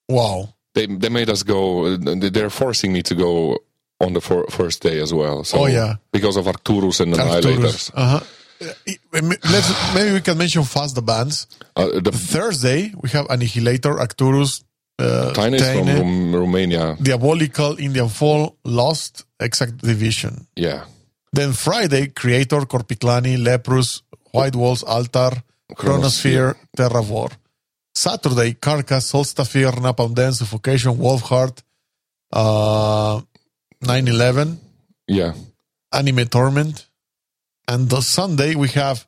Wow. They they made us go. They're forcing me to go on the fir- first day as well. So Oh, yeah. because of Arcturus and Annihilators. Uh-huh. Let's maybe we can mention fast the bands. Uh, the Thursday we have Annihilator, Arcturus, uh, Tiny from Rom- Romania. Diabolical, Indian Fall, Lost, Exact Division. Yeah, Then Friday, Kreator, Korpiklaani, Leprous, White Walls, Altar, Chronosphere, Terra Terravor. Saturday, Carcass, Solstafir, Napalm Death, Suffocation, Wolfheart, uh, 9-11, yeah, Anime Torment. And the Sunday, we have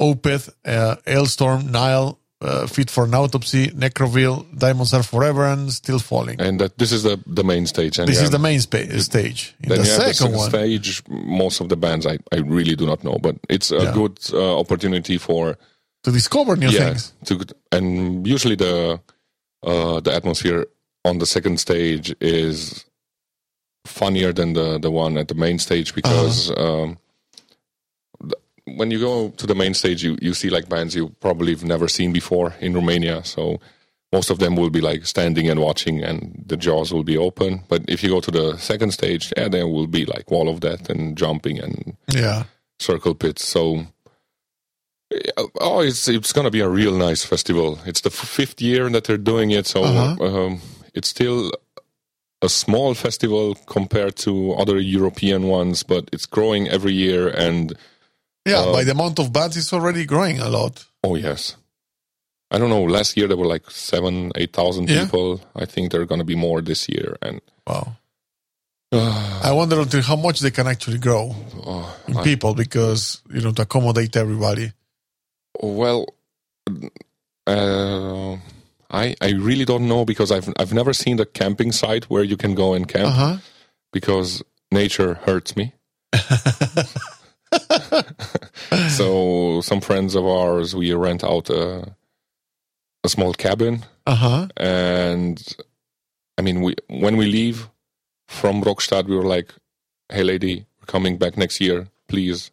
Opeth, uh, Ailstorm, Nile, uh, Fit for an Autopsy, Necroville, Diamonds Are Forever, and Still Falling. and that this is the the main stage. And this yeah, is the main spa- stage. In Then the have the second second one, stage. Most of the bands I, I really do not know, but it's a Yeah. good uh, opportunity for to discover new yeah things. to and usually the uh, the atmosphere on the second stage is funnier than the the one at the main stage because Uh-huh. um, th- when you go to the main stage you you see like bands you probably have never seen before in Romania so most of them will be like standing and watching and the jaws will be open but if you go to the second stage yeah there will be like wall of death and jumping and Yeah. circle pits. So, oh, it's it's gonna be a real nice festival. It's the fifth year that they're doing it, so Uh-huh. um, it's still a small festival compared to other European ones, but it's growing every year. And Yeah, Uh, by the amount of bands, it's already growing a lot. oh yes, I don't know. Last year there were like seven, eight thousand Yeah. people. I think there are gonna be more this year. And Wow. uh, I wonder until how much they can actually grow oh, in people because, you know, to accommodate everybody. Well, uh, I I really don't know because I've I've never seen the camping site where you can go and camp Uh huh. because nature hurts me. so some friends of ours we rent out a a small cabin Uh huh. and I mean we when we leave from Rockstadt we were like, hey lady, we're coming back next year, please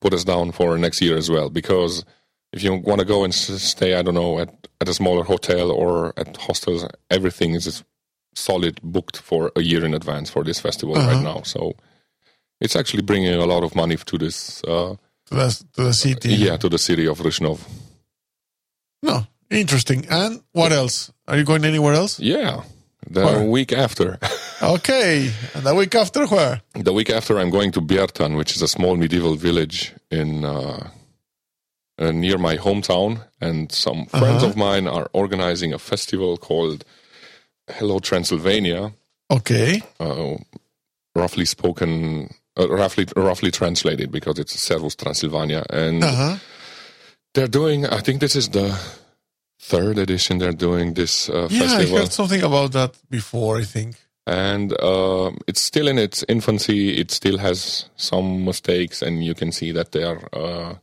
put us down for next year as well because if you want to go and stay, I don't know, at, at a smaller hotel or at hostels, everything is solid booked for a year in advance for this festival Uh-huh. right now. So it's actually bringing a lot of money to this, uh, To the, to the city. yeah, to the city of Râșnov. No, interesting. And what else? Are you going anywhere else? Yeah, the week after. Okay. And the week after, where? The week after, I'm going to Biertan, which is a small medieval village in uh, uh, near my hometown, and some friends Uh-huh. of mine are organizing a festival called Hello Transylvania. Okay. Uh, roughly spoken, uh, roughly roughly translated because it's Servus Transylvania, and Uh huh. they're doing. I think this is the third edition. They're doing this uh, Yeah, I heard something about that before, I think. And uh, it's still in its infancy. It still has some mistakes, and you can see that they are uh,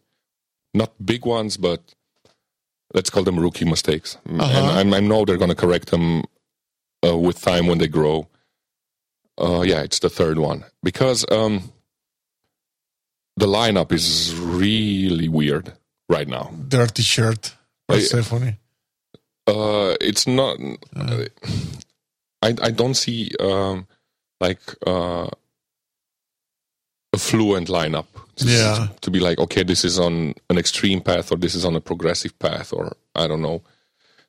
not big ones, but let's call them rookie mistakes. Uh-huh. And I'm, I know they're going to correct them uh, with time when they grow. Uh, yeah, it's the third one because um, the lineup is really weird right now. Dirty shirt. Oh, yeah. Persefone. Uh, it's not. I I don't see um, like uh, a fluent lineup. To, Yeah. To be like, okay, this is on an extreme path, or this is on a progressive path, or I don't know.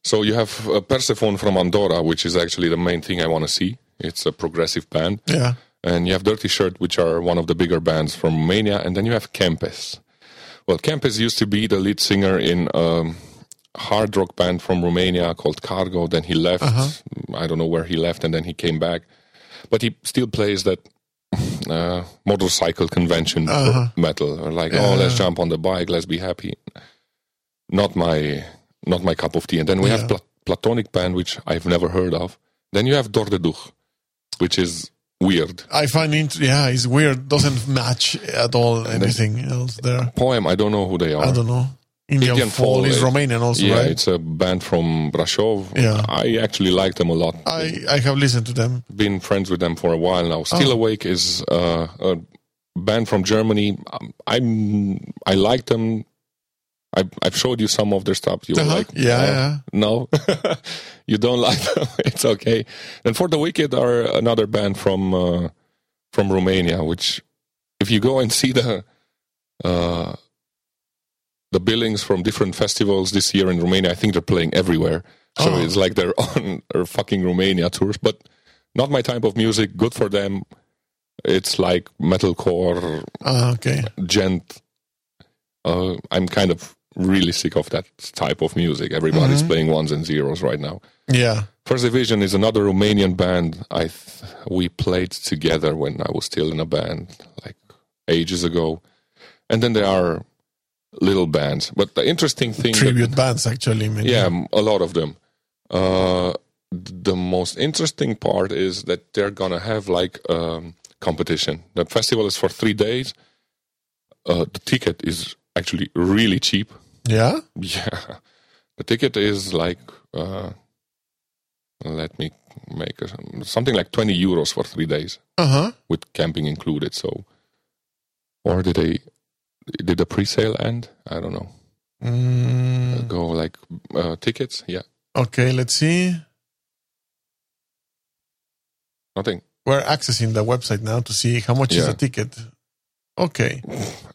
So you have uh, Persefone from Andorra, which is actually the main thing I want to see. It's a progressive band. Yeah. And you have Dirty Shirt, which are one of the bigger bands from Romania. And then you have Kempes. Well, Kempes used to be the lead singer in a hard rock band from Romania called Cargo. Then he left. I don't know where he left, and then he came back. But he still plays that uh, motorcycle convention metal. Or Like, oh, let's jump on the bike, let's be happy. Not my, not my cup of tea. And then we Yeah. have Pla- Platonic Band, which I've never heard of. Then you have Dordeduh, which is weird. I find it, yeah, it's weird. Doesn't match at all anything else there. Poem, I don't know who they are. I don't know. Indian, Indian Fall, is uh, Romanian also, yeah, right? it's a band from Brasov. Yeah. I actually like them a lot. I, I have listened to them. Been friends with them for a while now. Still Oh. Awake is uh, a band from Germany. I'm I like them. I've I've showed you some of their stuff. You Uh-huh. like, Yeah, "Oh, yeah. no, you don't like them. it's okay. And for the Wicked are another band from uh, from Romania. Which, if you go and see the uh, the billings from different festivals this year in Romania, I think they're playing everywhere. So Oh. it's like they're on their fucking Romania tours. But not my type of music. Good for them. It's like metalcore, Ah, okay. djent. Uh, I'm kind of really sick of that type of music. Everybody's playing ones and zeros right now. Yeah. First Division is another Romanian band. I th- we played together when I was still in a band, like ages ago. And then there are little bands. But the interesting thing, that- Tribute bands, actually. Maybe. yeah, a lot of them. Uh, the most interesting part is that they're gonna have like um, competition. The festival is for three days. Uh, the ticket is actually really cheap. Yeah? Yeah, the ticket is like uh, let me make a, something like twenty euros for three days Uh huh. with camping included. So, or did they did the pre-sale end? I don't know. Mm, Go like uh, tickets? Yeah, okay, let's see. nothing. We're accessing the website now to see how much is a ticket. Okay.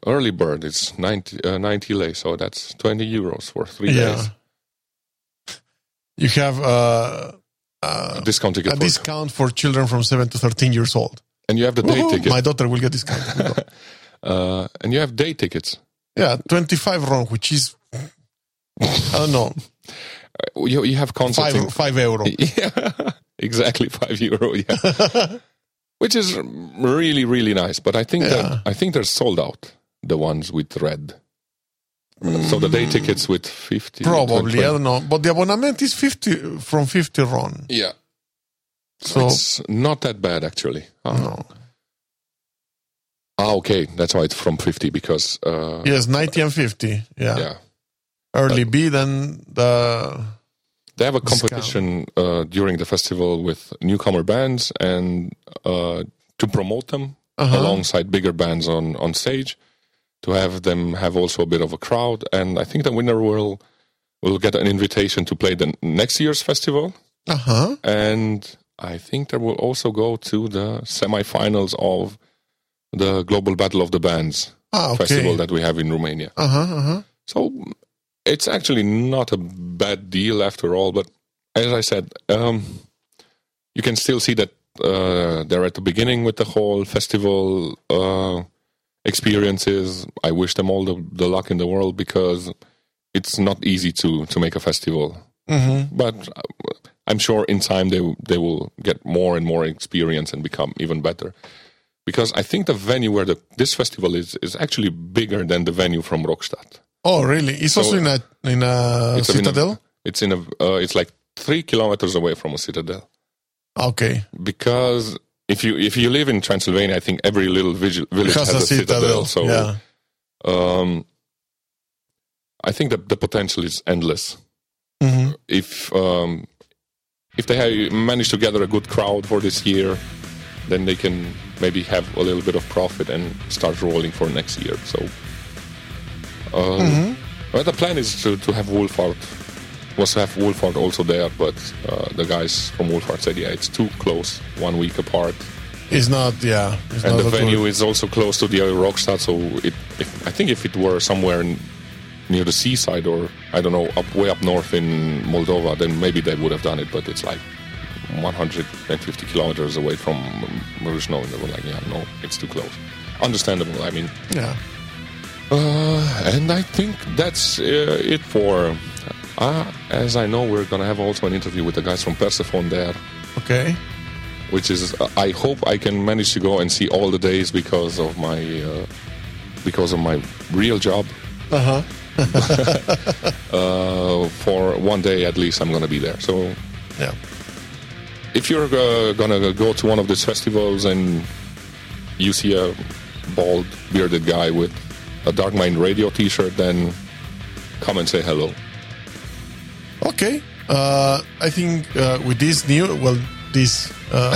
Early bird is 90, uh, 90 lei, so that's 20 euros for three Yeah. days. You have uh, uh, Discount ticket. a for- discount for children from 7 to 13 years old. and you have the day Woohoo! ticket. My daughter will get discount. Uh, and you have day tickets. yeah, 25 RON, which is, I don't know, Uh, You, you have concerts. 5, five euro. Yeah, exactly five euro. Yeah, which is really really nice. But I think Yeah. that I think they're sold out. The ones with red. So the day tickets with fifty. Probably, 20. I don't know. But the abonnement is 50 from 50 RON. Yeah. So, it's not that bad actually. Ah, no. Ah, okay, that's why it's from fifty because uh, Yes, 90 and 50. Yeah. yeah, Early B, then the. they have a competition uh, during the festival with newcomer bands and uh, to promote them Uh-huh. alongside bigger bands on on stage to have them have also a bit of a crowd and i think the winner will will get an invitation to play the next year's festival Uh huh. and i think they will also go to the semifinals of the global battle of the bands Ah, okay. festival that we have in romania Uh huh. Uh huh. so it's actually not a bad deal after all. But as I said, um, you can still see that uh, they're at the beginning with the whole festival uh, experiences. I wish them all the, the luck in the world because it's not easy to to make a festival. Mm-hmm. But uh, I'm sure in time they they will get more and more experience and become even better. Because I think the venue where the, this festival is is actually bigger than the venue from Rockstadt. Oh, really? It's also in a in a It's in a- citadel. It's in a. Uh, it's like three kilometers away from a citadel. Okay. Because if you if you live in Transylvania, I think every little village, Has has, a citadel. citadel. So yeah. um, I think that the potential is endless. hmm If um, if they have managed to gather a good crowd for this year, then they can maybe have a little bit of profit and start rolling for next year. So. Um, Mm-hmm. Well, the plan is to, to have Wolfheart was to have Wolfheart also there, but uh, the guys from Wolfheart said, yeah, it's too close, one week apart. It's not, yeah. It's and not the venue good. is also close to the other Rockstadt, so it, if, I think if it were somewhere n- near the seaside or I don't know, up way up north in Moldova, then maybe they would have done it. But it's like 150 kilometers away from Maruzhno, and they were like, yeah, no, it's too close. Understandable. I mean, Yeah. uh, and I think that's uh, it for. Uh, as I know, we're gonna have also an interview with the guys from Persefone there Okay. which is uh, I hope I can manage to go and see all the days because of my uh, because of my real job. Uh huh. Uh, for one day at least, I'm gonna be there. So Yeah. If you're uh, gonna go to one of these festivals and you see a bald bearded guy with a Dark Mind Radio T-shirt, then come and say hello. Okay. Uh, I think uh, with this new, well, this uh,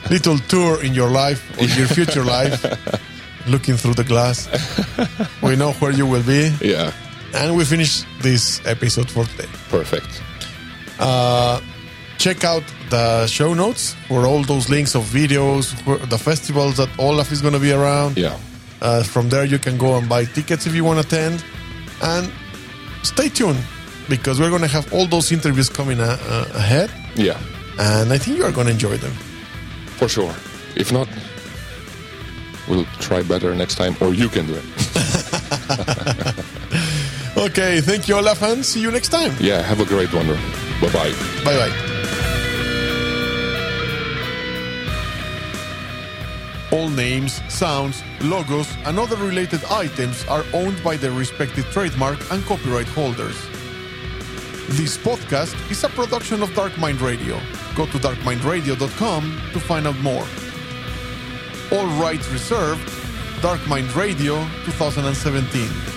little tour in your life, in your future life, looking through the glass, we know where you will be. Yeah, And we finish this episode for today. perfect. Check out the show notes for all those links of videos, the festivals that Olaf is going to be around. Yeah, Uh, from there, you can go and buy tickets if you want to attend. And stay tuned because we're going to have all those interviews coming uh, uh, ahead. yeah, And I think you are going to enjoy them. for sure. If not, we'll try better next time, or you can do it. Okay, thank you, Olaf, and see you next time. Yeah, have a great one. Bye bye. Bye bye. All names, sounds, logos, and other related items are owned by their respective trademark and copyright holders. This podcast is a production of Dark Mind Radio. Go to darkmindradio.com to find out more. All rights reserved. Dark Mind Radio 2017.